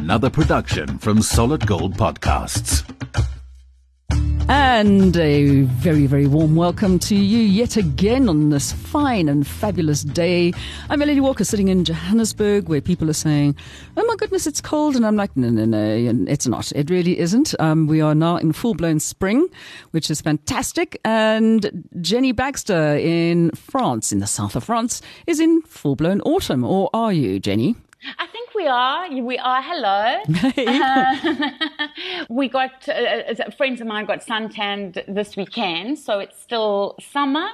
another production from Solid Gold Podcasts. And a very, very warm welcome to you yet again on this fine and fabulous day. I'm Melody Walker sitting in Johannesburg where people are saying, Oh my goodness, it's cold. And I'm like, No, no, no, it's not. It really isn't. Um, we are now in full blown spring, which is fantastic. And Jenny Baxter in France, in the south of France, is in full blown autumn. Or are you, Jenny? I think we are. We are. Hello. Uh, we got uh, uh, friends of mine got suntanned this weekend, so it's still summer.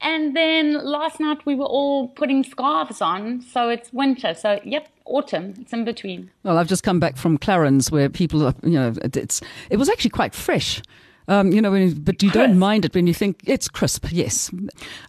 And then last night we were all putting scarves on, so it's winter. So yep, autumn. It's in between. Well, I've just come back from Clarens, where people, are, you know, it's it was actually quite fresh. Um, you know, you, but you crisp. don't mind it when you think it's crisp. Yes,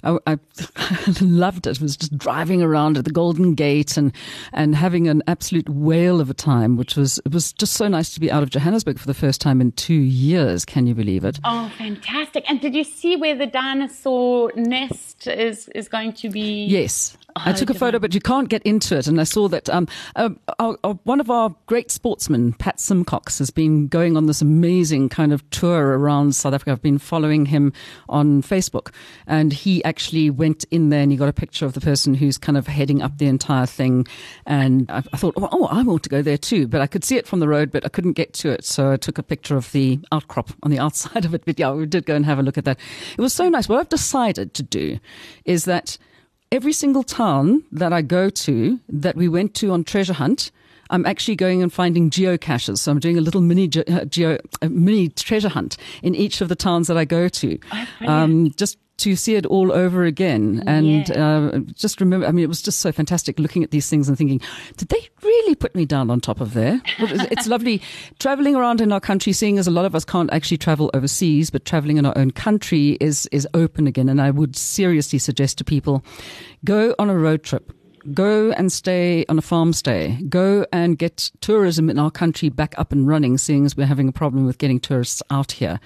I, I loved it. it. Was just driving around at the Golden Gate and and having an absolute whale of a time, which was it was just so nice to be out of Johannesburg for the first time in two years. Can you believe it? Oh, fantastic! And did you see where the dinosaur nest is is going to be? Yes, I took a photo, but you can't get into it. And I saw that um, uh, our, our, one of our great sportsmen, Pat Symcox, has been going on this amazing kind of tour around South Africa. I've been following him on Facebook, and he actually went in there and he got a picture of the person who's kind of heading up the entire thing. And I, I thought, oh, oh, I want to go there too, but I could see it from the road, but I couldn't get to it. So I took a picture of the outcrop on the outside of it. But yeah, we did go and have a look at that. It was so nice. What I've decided to do is that every single town that I go to that we went to on treasure hunt, I'm actually going and finding geocaches. So I'm doing a little mini ge- uh, geo, uh, mini treasure hunt in each of the towns that I go to. Oh, um, just to see it all over again. And yeah. uh, just remember i mean it was just so fantastic looking at these things and thinking did they really put me down on top of there? It's lovely. Traveling around in our country seeing as a lot of us can't actually travel overseas but traveling in our own country is is open again. And i would seriously suggest to people go on a road trip Go and stay on a farm stay. Go and get tourism in our country back up and running, seeing as we're having a problem with getting tourists out here.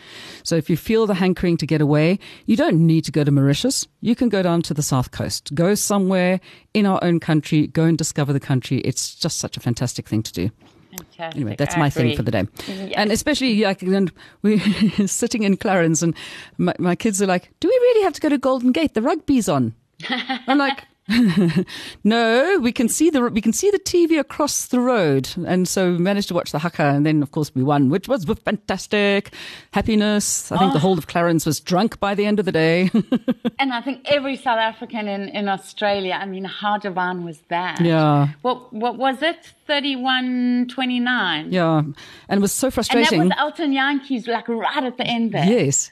So if you feel the hankering to get away, you don't need to go to Mauritius. You can go down to the south coast. Go somewhere in our own country. Go and discover the country. It's just such a fantastic thing to do. Fantastic. Anyway, that's my thing for the day. Yes. And especially like we're sitting in Clarens and my, my kids are like, do we really have to go to Golden Gate? The rugby's on. I'm like, no, we can see the we can see the TV across the road, and so we managed to watch the haka, and then of course we won, which was fantastic. Happiness. I think oh. the whole of Clarens was drunk by the end of the day. and I think every South African in, in Australia. I mean, how divine was that? Yeah. What what was it? Thirty-one twenty-nine. Yeah, and it was so frustrating. And that was Elton Jantjies, like right at the end there. Yes.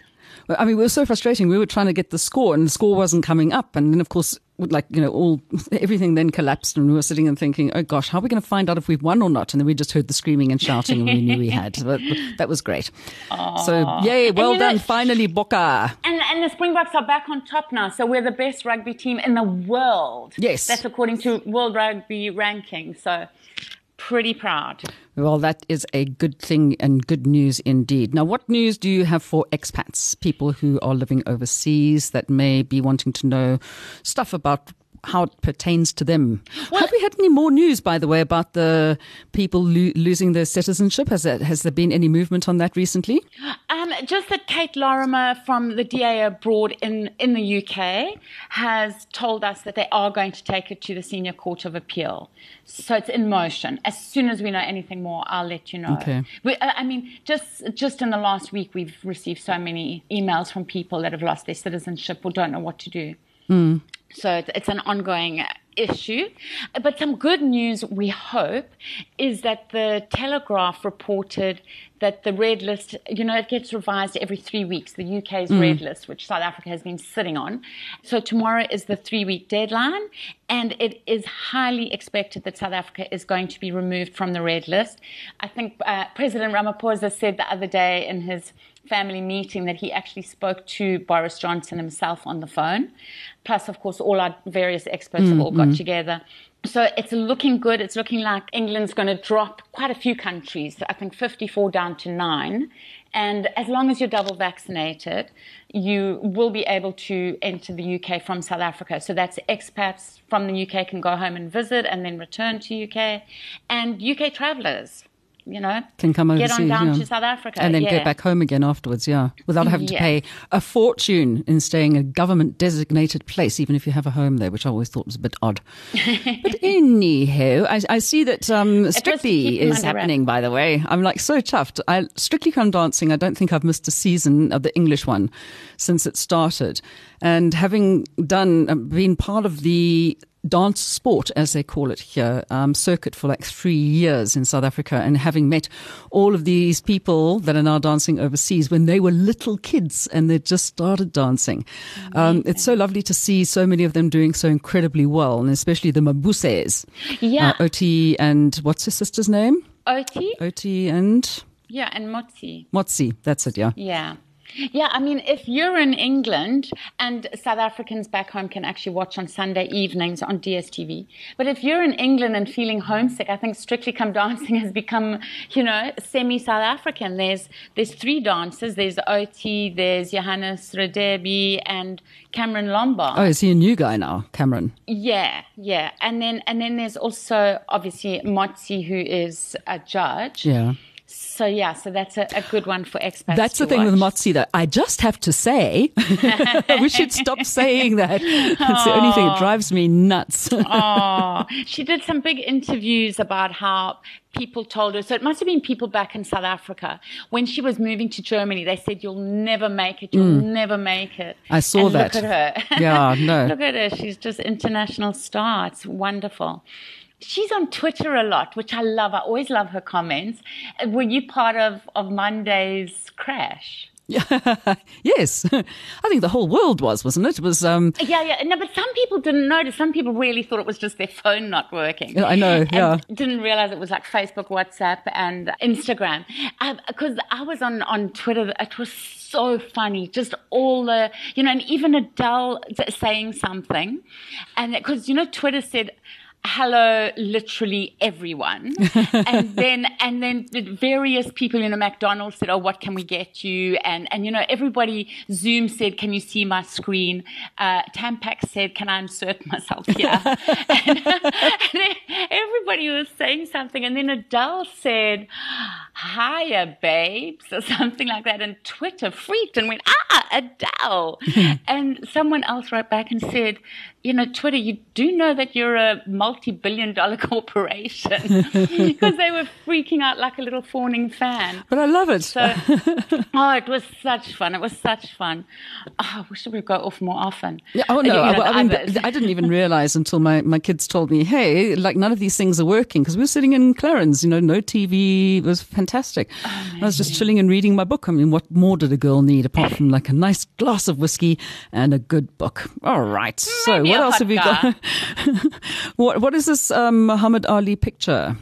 I mean, it was so frustrating. We were trying to get the score, and the score wasn't coming up. And then, of course, like you know, all everything then collapsed, and we were sitting and thinking, "Oh gosh, how are we going to find out if we've won or not?" And then we just heard the screaming and shouting, and we knew we had. But that was great. Aww. So, yay! Well done, know, finally, Bokke. And and the Springboks are back on top now, so we're the best rugby team in the world. Yes, that's according to World Rugby ranking. So pretty proud. Well, that is a good thing and good news indeed. Now, what news do you have for expats, people who are living overseas that may be wanting to know stuff about how it pertains to them. Well, Have we had any more news, by the way, about the people lo- losing their citizenship? Has there, has there been any movement on that recently? Um, just that Kate Lorimer from the DA abroad in, in the UK has told us that they are going to take it to the Senior Court of Appeal. So it's in motion. As soon as we know anything more, I'll let you know. Okay. We, I mean, just just in the last week, we've received so many emails from people that have lost their citizenship or don't know what to do. Mm. So it's an ongoing issue. But some good news, we hope, is that the Telegraph reported that the red list, you know, it gets revised every three weeks, the UK's mm. red list, which South Africa has been sitting on. So tomorrow is the three week deadline, and it is highly expected that South Africa is going to be removed from the red list. I think uh, President Ramaphosa said the other day in his family meeting that he actually spoke to Boris Johnson himself on the phone. Plus, of course, all our various experts have all got mm-hmm. together. So it's looking good. It's looking like England's going to drop quite a few countries. I think 54 down to nine. And as long as you're double vaccinated, you will be able to enter the UK from South Africa. So that's expats from the UK can go home and visit and then return to UK. And UK travelers, you know, Can come get on down yeah. to South Africa. and then yeah. get back home again afterwards, yeah, without having to pay a fortune in staying a government designated place, even if you have a home there, which I always thought was a bit odd. but anyhow, I, I see that um, was to keep Strictly is happening, by the way. I'm like so chuffed. I, Strictly Come Dancing, I don't think I've missed a season of the English one since it started. And having done, uh, been part of the dance sport, as they call it here, um, circuit for like three years in South Africa, and having met all of these people that are now dancing overseas when they were little kids and they just started dancing. Um, it's so lovely to see so many of them doing so incredibly well, and especially the Mabuses. Yeah. Uh, Oti and what's her sister's name? Oti? Oti and Yeah, and Motsi. Motsi. That's it, yeah. Yeah. Yeah, I mean, if you're in England and South Africans back home can actually watch on Sunday evenings on DSTV, but if you're in England and feeling homesick, I think Strictly Come Dancing has become, you know, semi-South African. There's there's three dancers. There's Oti, there's Johannes Radebe, and Cameron Lombard. Oh, is he a new guy now, Cameron? Yeah, yeah, and then and then there's also obviously Motsi, who is a judge. Yeah. So yeah, so that's a, a good one for expats. That's the thing with watch. Motsi, though. I just have to say, we should stop saying that. That's the only thing that drives me nuts. oh, she did some big interviews about how people told her. So it must have been people back in South Africa when she was moving to Germany. They said, "You'll never make it. You'll never make it." Mm. I saw and that. Look at her. Yeah, no. look at her. She's just international star. It's wonderful. She's on Twitter a lot, which I love. I always love her comments. Were you part of of Monday's crash? yes. I think the whole world was, wasn't it? It was, um, Yeah, yeah. No, but some people didn't notice. Some people really thought it was just their phone not working. Yeah, I know, And yeah. Didn't realize it was like Facebook, WhatsApp, and Instagram. Because I was on, on Twitter. It was so funny. Just all the, you know, and even Adele saying something. And because, you know, Twitter said, hello literally everyone. And then and then the various people in know mcdonald's said oh what can we get you? And and you know everybody zoom said can you see my screen? Uh tampax said can i insert myself here? And, and everybody was saying something. And then adele said hiya babes or something like that. And twitter freaked and went ah adele. And someone else wrote back and said you know, Twitter, you do know that you're a multi billion dollar corporation because they were freaking out like a little fawning fan. but I love it. So, oh, it was such fun. It was such fun. Oh, I wish we would go off more often. Yeah, oh You no! know, I, I mean. I didn't even realize until my, my kids told me, "Hey, like none of these things are working." Because we were sitting in Clarens, you know, no TV. It was fantastic. I was just chilling and reading my book. I mean, what more did a girl need apart from like a nice glass of whiskey and a good book? All right. So, Maybe what else have guy. got? what What is this um, Muhammad Ali picture?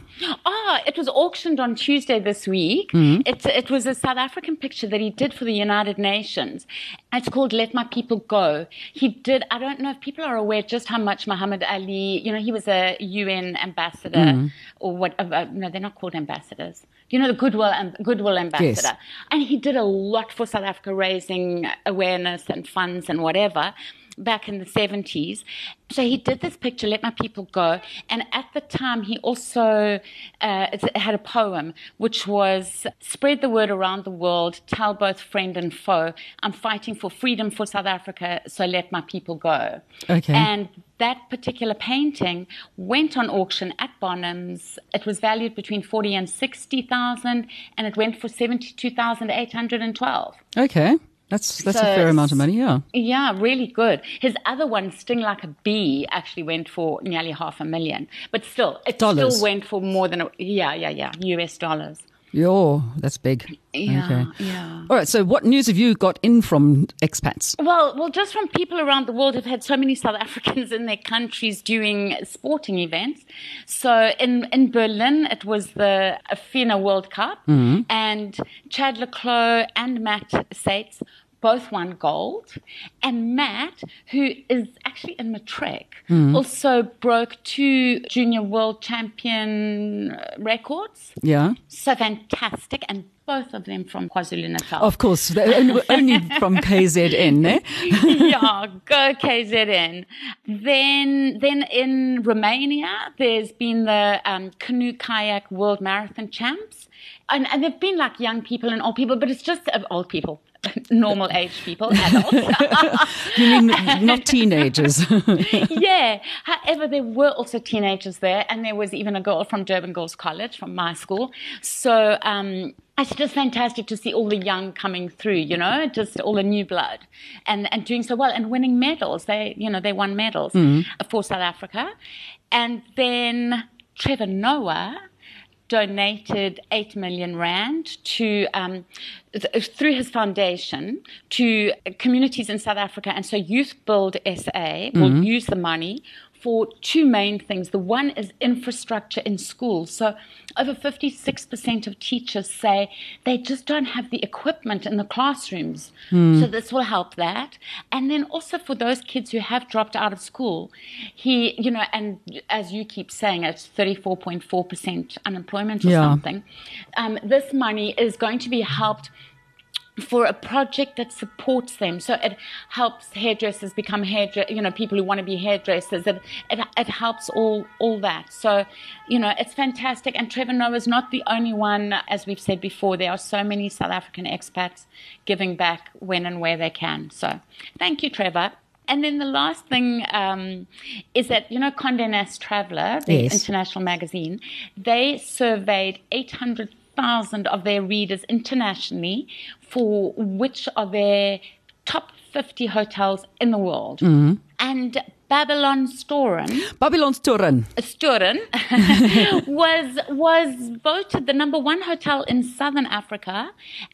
Oh, it was auctioned on Tuesday this week. It, it was a South African picture that he did for the United Nations. It's called Let My People Go. He did, I don't know if people are aware just how much Muhammad Ali, you know, he was a UN ambassador or what, uh, no, they're not called ambassadors. You know, the Goodwill, Am- Goodwill ambassador. Yes. And he did a lot for South Africa, raising awareness and funds and whatever back in the 70s. So he did this picture, Let My People Go. And at the time, he also uh, had a poem, which was Spread the word around the world, tell both friend and foe, I'm fighting for freedom for South Africa, so let my people go. Okay. And that particular painting went on auction at Bonhams. It was valued between 40 and 60,000, and it went for 72,812. Okay, that's that's a fair amount of money. Yeah. Yeah, really good. His other one, Sting Like a Bee, actually went for nearly half a million. But still, it Dollars. still went for more than, a, yeah, yeah, yeah, US dollars. Yo, that's big. Yeah, Okay. yeah. All right. So, what news have you got in from expats? Well, well, just from people around the world have had so many South Africans in their countries doing sporting events. So in, in Berlin, it was the FINA World Cup, mm-hmm. and Chad le Clos and Matt Sates both won gold. And Matt, who is actually in Matric, also broke two junior world champion uh, records. Yeah. So fantastic. And both of them from KwaZulu Natal. Of course, only, only from KZN, eh? yeah, go KZN. Then, then in Romania, there's been the um, canoe kayak world marathon champs, and, and there've been like young people and old people, but it's just uh, old people, normal age people, adults. You mean not teenagers? yeah. However, there were also teenagers there, and there was even a girl from Durban Girls College from my school. So um, it's just fantastic to see all the young coming through. You know, just all the new blood, and and doing so well and winning medals. They, you know, they won medals for South Africa, and then Trevor Noah donated 8 million rand to um, th- through his foundation to communities in South Africa. And so Youth Build SA will use the money for two main things. The one is infrastructure in schools. So over 56% of teachers say they just don't have the equipment in the classrooms. So this will help that. And then also for those kids who have dropped out of school, he, you know, and as you keep saying, it's 34.4% unemployment or Yeah. something. Um, this money is going to be helped for a project that supports them. So it helps hairdressers become hairdressers, you know, people who want to be hairdressers. It, it, it helps all, all that. So, you know, it's fantastic. And Trevor Noah is not the only one. As we've said before, there are so many South African expats giving back when and where they can. So thank you, Trevor. And then the last thing um, is that, you know, Condé Nast Traveler, the Yes. international magazine, they surveyed 800,000 of their readers internationally for which are their top 50 hotels in the world. Mm-hmm. And Babylonstoren, Babylon's Turin. Storen was was voted the number one hotel in southern Africa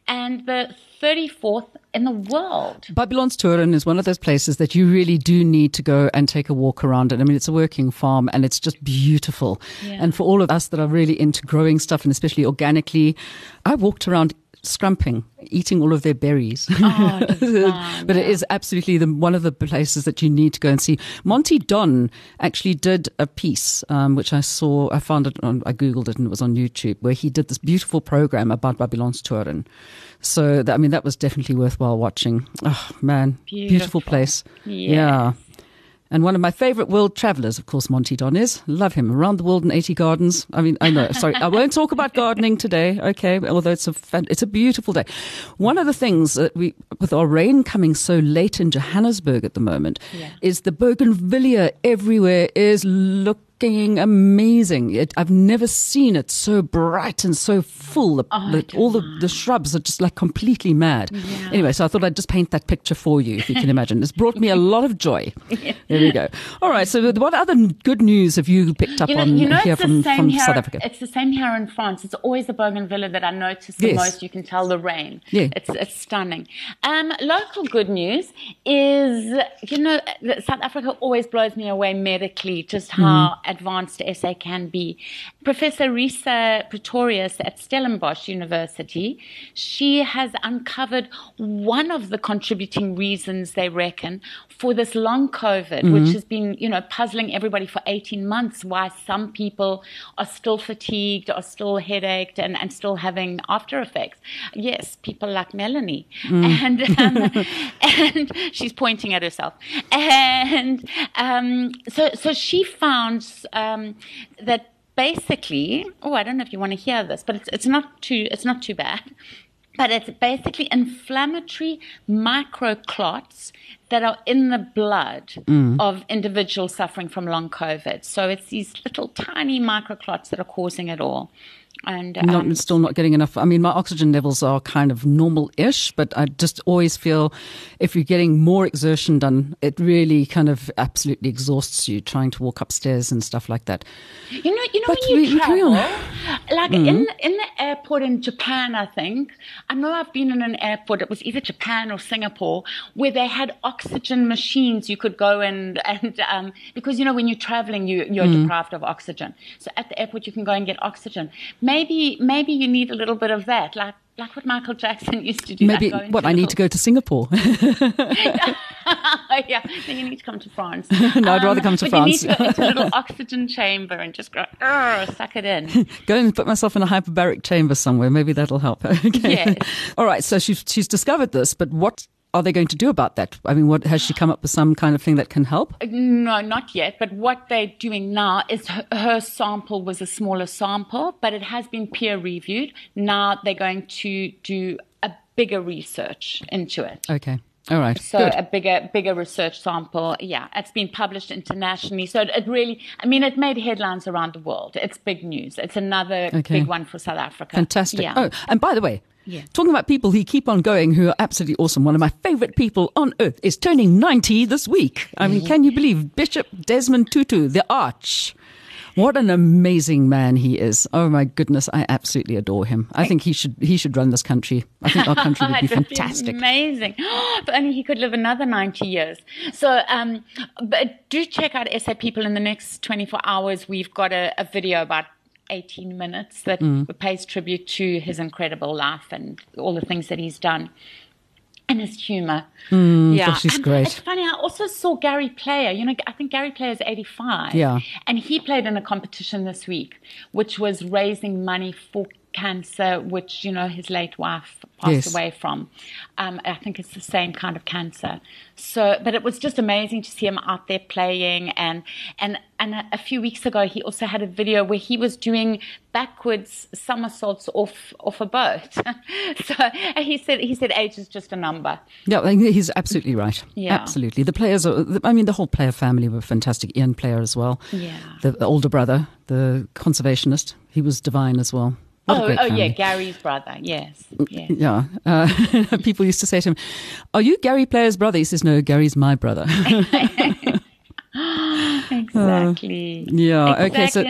and the 34th in the world. Babylonstoren is one of those places that you really do need to go and take a walk around it. I mean, it's a working farm and it's just beautiful. Yeah. And for all of us that are really into growing stuff and especially organically, I walked around scrumping, eating all of their berries. Oh, but it is absolutely the, one of the places that you need to go and see. Monty Don actually did a piece, um, which I saw, I found it on, I Googled it and it was on YouTube, where he did this beautiful program about Babylonstoren. So, that, I mean, that was definitely worthwhile watching. Oh, man. Beautiful, Beautiful. place. Yes. Yeah. And one of my favorite world travelers, of course, Monty Don is. Love him. Around the world in 80 gardens. I mean, I know. Sorry, I won't talk about gardening today. Okay. Although it's a, it's a beautiful day. One of the things that we, with our rain coming so late in Johannesburg at the moment, Yeah. is the bougainvillea everywhere is looking amazing. It, I've never seen it so bright and so full. The, Oh, the- all the, the shrubs are just like completely mad. Anyway, so I thought I'd just paint that picture for you, if you can imagine. It's brought me a lot of joy. There we go. All right. So, what other good news have you picked up You know, on you know here it's from, the same from here. South Africa? It's the same here in France. It's always the bougainvillea that I notice the Yes. most. You can tell the rain. Yeah. It's it's stunning. Um, local good news is you know South Africa always blows me away medically, just how advanced SA can be. Professor Resia Pretorius at Stellenbosch University, she has uncovered one of the contributing reasons they reckon for this long COVID, which has been you know puzzling everybody for 18 months. Why some people are still fatigued, are still headaches, and, and still having after effects. Yes, people like Melanie, and um, and she's pointing at herself, and um, so so she found um, that basically. Oh, I don't know if you want to hear this, but it's it's not too it's not too bad. But it's basically inflammatory microclots that are in the blood of individuals suffering from long COVID. So it's these little tiny microclots that are causing it all. And not, um, still not getting enough. I mean, my oxygen levels are kind of normal-ish, but I just always feel if you're getting more exertion done, it really kind of absolutely exhausts you trying to walk upstairs and stuff like that. You know, you know But when you we- travel, on. Mm-hmm. like in in the airport in Japan, I think I know I've been in an airport. It was either Japan or Singapore where they had oxygen machines. You could go and and um, because you know when you're traveling, you you're Mm. deprived of oxygen. So at the airport, you can go and get oxygen. Maybe maybe you need a little bit of that, like like what Michael Jackson used to do. Maybe into what I need to go to Singapore. yeah, then you need to come to France. No, I'd rather um, come to but France. You need to go into a little oxygen chamber and just go, suck it in. Go and put myself in a hyperbaric chamber somewhere. Maybe that'll help. okay. Yes. All right. So she's she's discovered this, but what are they going to do about that? I mean, what has she come up with some kind of thing that can help? No, not yet. But what they're doing now is her, her sample was a smaller sample, but it has been peer reviewed. Now they're going to do a bigger research into it. Okay. All right. So Good. a bigger, bigger research sample. Yeah, it's been published internationally. So it, it really, I mean, it made headlines around the world. It's big news. It's another Okay. big one for South Africa. Fantastic. Yeah. Oh, and by the way, Yeah. talking about people who keep on going, who are absolutely awesome. One of my favorite people on earth is turning 90 this week. I mean, can you believe Bishop Desmond Tutu, the Arch? What an amazing man he is. Oh my goodness, I absolutely adore him. I think he should he should run this country. I think our country would be would fantastic. amazing. if only he could live another 90 years. So, um, but do check out SA People in the next 24 hours. We've got a, a video about 18 minutes that Mm. pays tribute to his incredible life and all the things that he's done. And his humor. yeah. Mm, gosh, he's and great. It's funny, I also saw Gary Player. You know, I think Gary Player is 85. Yeah. And he played in a competition this week, which was raising money for cancer, which, you know, his late wife passed Yes. away from. Um, I think it's the same kind of cancer. So, but it was just amazing to see him out there playing. And, and, and a, a few weeks ago, he also had a video where he was doing backwards somersaults off, off a boat. so he said, he said age is just a number. Yeah, he's absolutely right. Yeah. Absolutely. The players are, I mean, the whole player family were fantastic. Ian Player as well. Yeah. The, the older brother, the conservationist, he was divine as well. Oh, oh yeah. Gary's brother. Yes. yes. Yeah. Uh, people used to say to him, Are you Gary Player's brother? He says, No, Gary's my brother. Exactly. yeah, okay, so-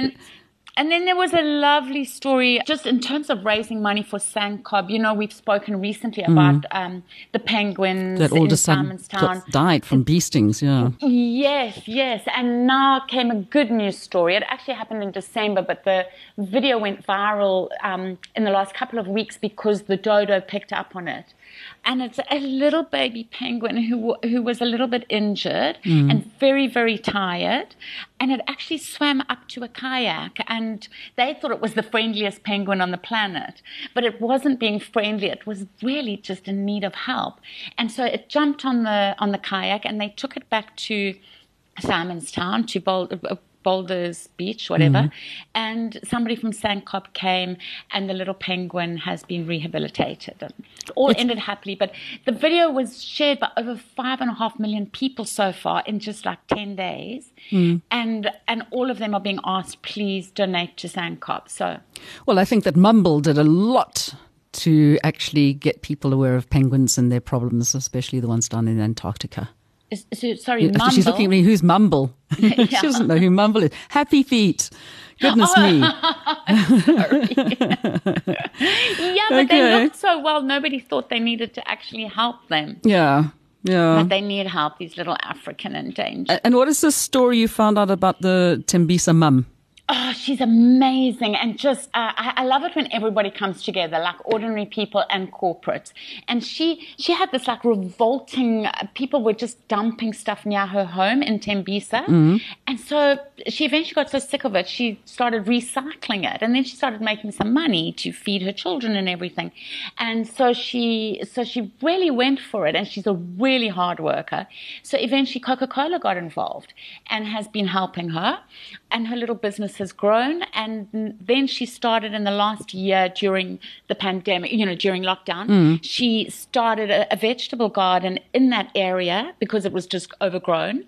And, then there was a lovely story just in terms of raising money for SANCCOB. You know, we've spoken recently about um, the penguins Mm. that all in of a sudden Simonstown. died from bee stings. Yeah. Yes, yes. And now came a good news story. It actually happened in December, but the video went viral um, in the last couple of weeks because the dodo picked up on it. And it's a little baby penguin who who was a little bit injured and very very tired, and it actually swam up to a kayak, and they thought it was the friendliest penguin on the planet, but it wasn't being friendly. It was really just in need of help, and so it jumped on the on the kayak, and they took it back to Simonstown to Bol- uh, Boulders Beach, whatever. Mm-hmm. And somebody from SANCCOB came, and the little penguin has been rehabilitated. And it all ended happily. But the video was shared by over five and a half million people so far in just like 10 days. Mm. And, and all of them are being asked, please donate to SANCCOB. So, Well, I think that Mumble did a lot to actually get people aware of penguins and their problems, especially the ones down in Antarctica. Is- so sorry, She's looking at me, who's Mumble? she doesn't know who Mumble is. Happy Feet. Goodness me. Yeah, but Okay. they looked so well, nobody thought they needed to actually help them. Yeah. Yeah. But they need help, these little African endangered. And what is the story you found out about the Tembisa mum? Oh, she's amazing. And just, uh, I, I love it when everybody comes together, like ordinary people and corporates. And she, she had this like revolting, uh, people were just dumping stuff near her home in Tembisa. And so she eventually got so sick of it, she started recycling it. And then she started making some money to feed her children and everything. And so she, so she really went for it. And she's a really hard worker. So eventually Coca-Cola got involved and has been helping her. And her little business has grown. And then she started in the last year during the pandemic, you know, during lockdown, mm. she started a, a vegetable garden in that area because it was just overgrown.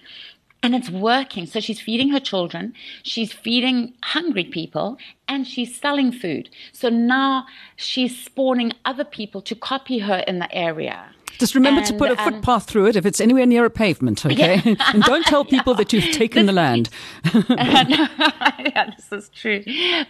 And it's working. So she's feeding her children, she's feeding hungry people, and she's selling food. So now she's spawning other people to copy her in the area. Just remember to put a um, footpath through it if it's anywhere near a pavement, okay? and don't tell people that you've taken the land. yeah, this is true.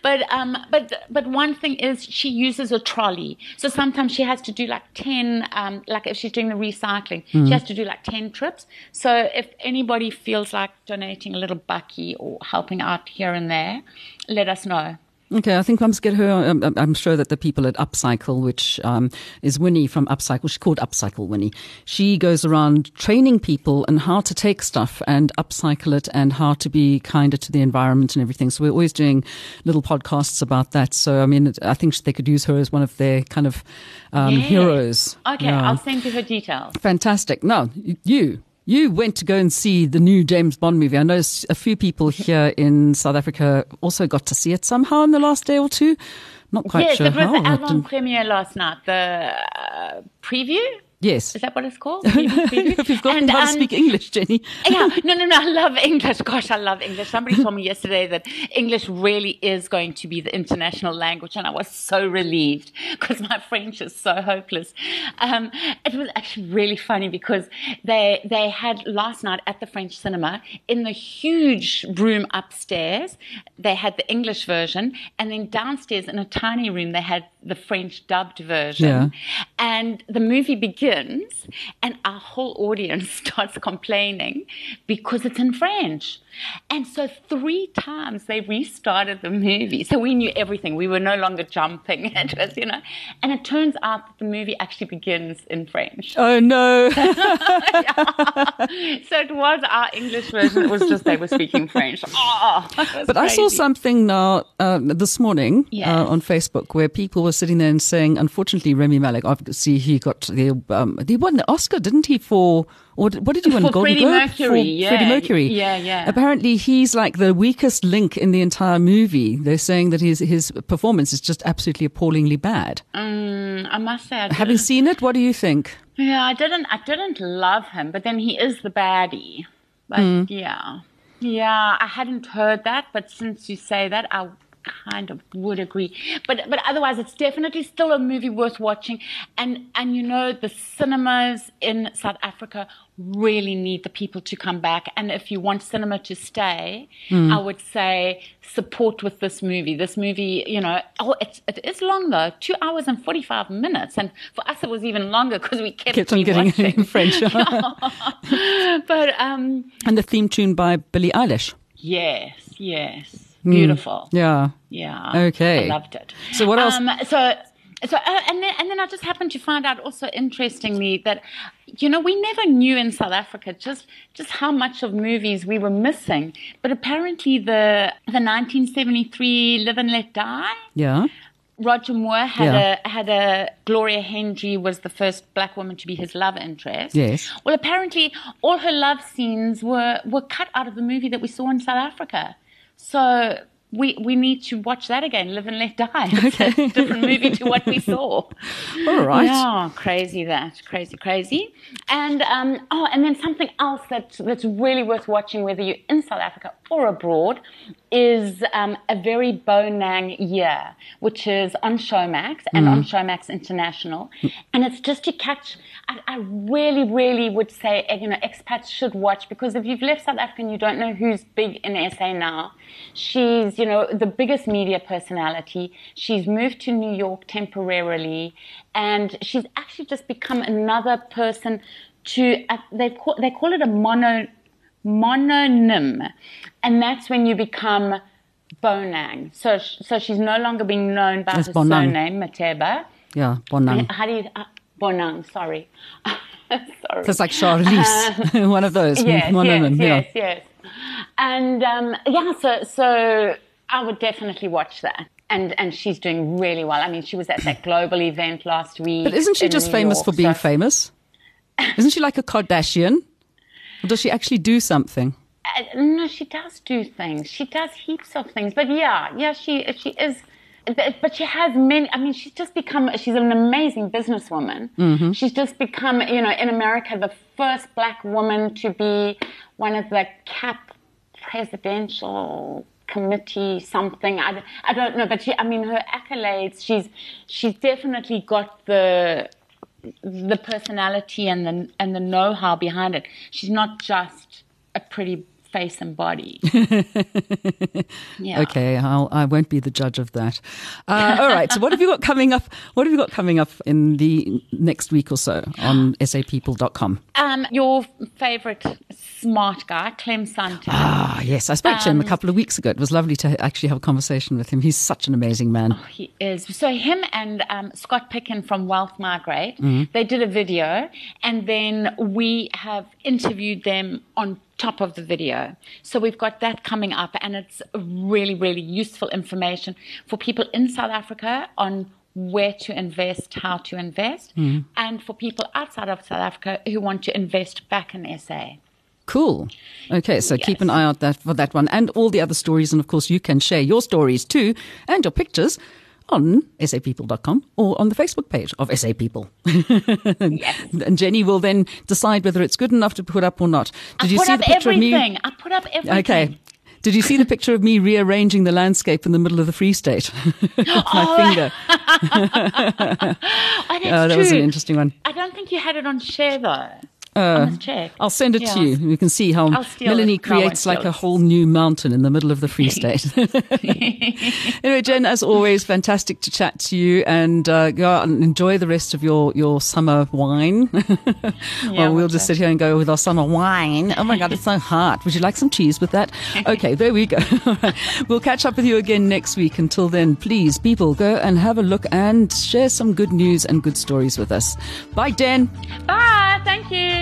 But um, but but one thing is she uses a trolley. So sometimes she has to do like ten. Um, like if she's doing the recycling, Hmm. she has to do like ten trips. So if anybody feels like donating a little bucky or helping out here and there, let us know. Okay, I think I must get her. Um, um, I'm sure that the people at Upcycle, which um, is Winnie from Upcycle, she's called Upcycle Winnie. She goes around training people and how to take stuff and upcycle it and how to be kinder to the environment and everything. So we're always doing little podcasts about that. So I mean, I think they could use her as one of their kind of um, heroes. Okay, Yeah. I'll send you her details. Fantastic. No, you. You went to go and see the new James Bond movie. I know a few people here in South Africa also got to see it somehow in the last day or two. Not quite yes, sure it was how. the didn't- premiere last night. The uh, preview Yes. is that what it's called? Preview, preview? If you've forgotten And, how to um, speak English, Jenny. yeah, no, no, no. I love English. Gosh, I love English. Somebody told me yesterday that English really is going to be the international language, and I was so relieved because my French is so hopeless. Um, it was actually really funny because they they had last night at the French cinema in the huge room upstairs. They had the English version, and then downstairs in a tiny room they had the French dubbed version. Yeah. And the movie begins, and our whole audience starts complaining because it's in French. And so, three times they restarted the movie. So, we knew everything. We were no longer jumping. It was, you know. And it turns out that the movie actually begins in French. Oh no. So, it was our English version. It was just they were speaking French. Oh, But I saw something now uh, this morning Yes. uh, on Facebook where people were sitting there and saying, unfortunately, Rami Malek, obviously he got the um, he won the Oscar, didn't he? For did- what did you win? For Golden Freddie Globe Mercury, for yeah. Freddie Mercury. Yeah, yeah. Apparently, he's like the weakest link in the entire movie. They're saying that his his performance is just absolutely appallingly bad. Mm, I must say, I Having seen it, what do you think? Yeah, I didn't. I didn't love him, but then he is the baddie. But Hmm. yeah, yeah, I hadn't heard that, but since you say that, I kind of would agree. But but otherwise, it's definitely still a movie worth watching. And and you know, the cinemas in South Africa really need the people to come back. And if you want cinema to stay, Hmm. I would say support with this movie. This movie, you know, oh, it's, it is long though, two hours and forty five minutes, and for us it was even longer because we kept, Kept on getting in French. but um, and the theme tune by Billie Eilish. yes, yes, beautiful. Yeah. Yeah. Okay. I loved it. So what else- Um, so, so, uh, and then, and then I just happened to find out also interestingly that, you know, we never knew in South Africa just, just how much of movies we were missing. But apparently the, the 1973 Live and Let Die, Yeah. Roger Moore had Yeah. a had a Gloria Hendry was the first black woman to be his love interest. Yes. Well, apparently all her love scenes were were cut out of the movie that we saw in South Africa. So we we need to watch that again, Live and Let Die. It's a different movie to what we saw. All right. Yeah, crazy that, crazy, crazy. And um, oh, and then something else that that's really worth watching, whether you're in South Africa or abroad, is um, a very Bonang year, which is on Showmax and on Showmax International, and it's just to catch. I, I really, really would say eh, you know expats should watch because if you've left South Africa and you don't know who's big in SA now, she's you know the biggest media personality. She's moved to New York temporarily, and she's actually just become another person to uh, they call they call it a mono mononym, and that's when you become Bonang. So so she's no longer being known by her Bonang. surname Matheba. Yeah. Bonang. How do you uh, Bonang? Sorry, sorry. It's like Charlize, one of those. Uh, yes, one yes, them. yes, yeah. yes. And um, yeah, so so I would definitely watch that. And and she's doing really well. I mean, she was at that global event last week. But isn't she just New famous York, for being so- famous? Isn't she like a Kardashian? Does she actually do something? Uh, no, she does do things. She does heaps of things. But yeah, yeah, she she is But but she has many. I mean, she's just become. She's an amazing businesswoman. Mm-hmm. She's just become, you know, in America, the first black woman to be one of the CAP presidential committee something. I, I don't know, but she, I mean, her accolades. She's she's definitely got the the personality and the and the know-how behind it. She's not just a pretty face and body. yeah. Okay, I'll, I won't be the judge of that. Uh, all right. So, what have you got coming up? What have you got coming up in the next week or so on sapeople.com? Um, your favorite smart guy, Clem Sunter. Ah, yes. I spoke to him a couple of weeks ago. It was lovely to actually have a conversation with him. He's such an amazing man. He is. So him and um, Scott Picken from Wealth Migrate, Mm-hmm. they did a video, and then we have interviewed them on top of the video. So we've got that coming up, and it's really, really useful information for people in South Africa on where to invest, how to invest, Mm-hmm. and for people outside of South Africa who want to invest back in SA. Cool. Okay, so keep an eye out that for that one and all the other stories. And of course, you can share your stories too and your pictures on sapeople.com or on the Facebook page of SA People. and Jenny will then decide whether it's good enough to put up or not. Did I you see the picture everything. of I put up me? everything. Okay. Did you see the picture of me rearranging the landscape in the middle of the Free State with my oh. finger? Oh, that's Oh, that was an interesting one. I don't think you had it on share though. Check. I'll send it Yeah. to you. You can see how Melanie it. No, creates like a whole new mountain in the middle of the Free State. anyway, Jen, as always, fantastic to chat to you and uh, go out and enjoy the rest of your, your summer wine. well, we'll just sit here and go with our summer wine. Oh my God, it's so hot. Would you like some cheese with that? Okay, there we go. we'll catch up with you again next week. Until then, please, people, go and have a look and share some good news and good stories with us. Bye, Den. Bye. Thank you.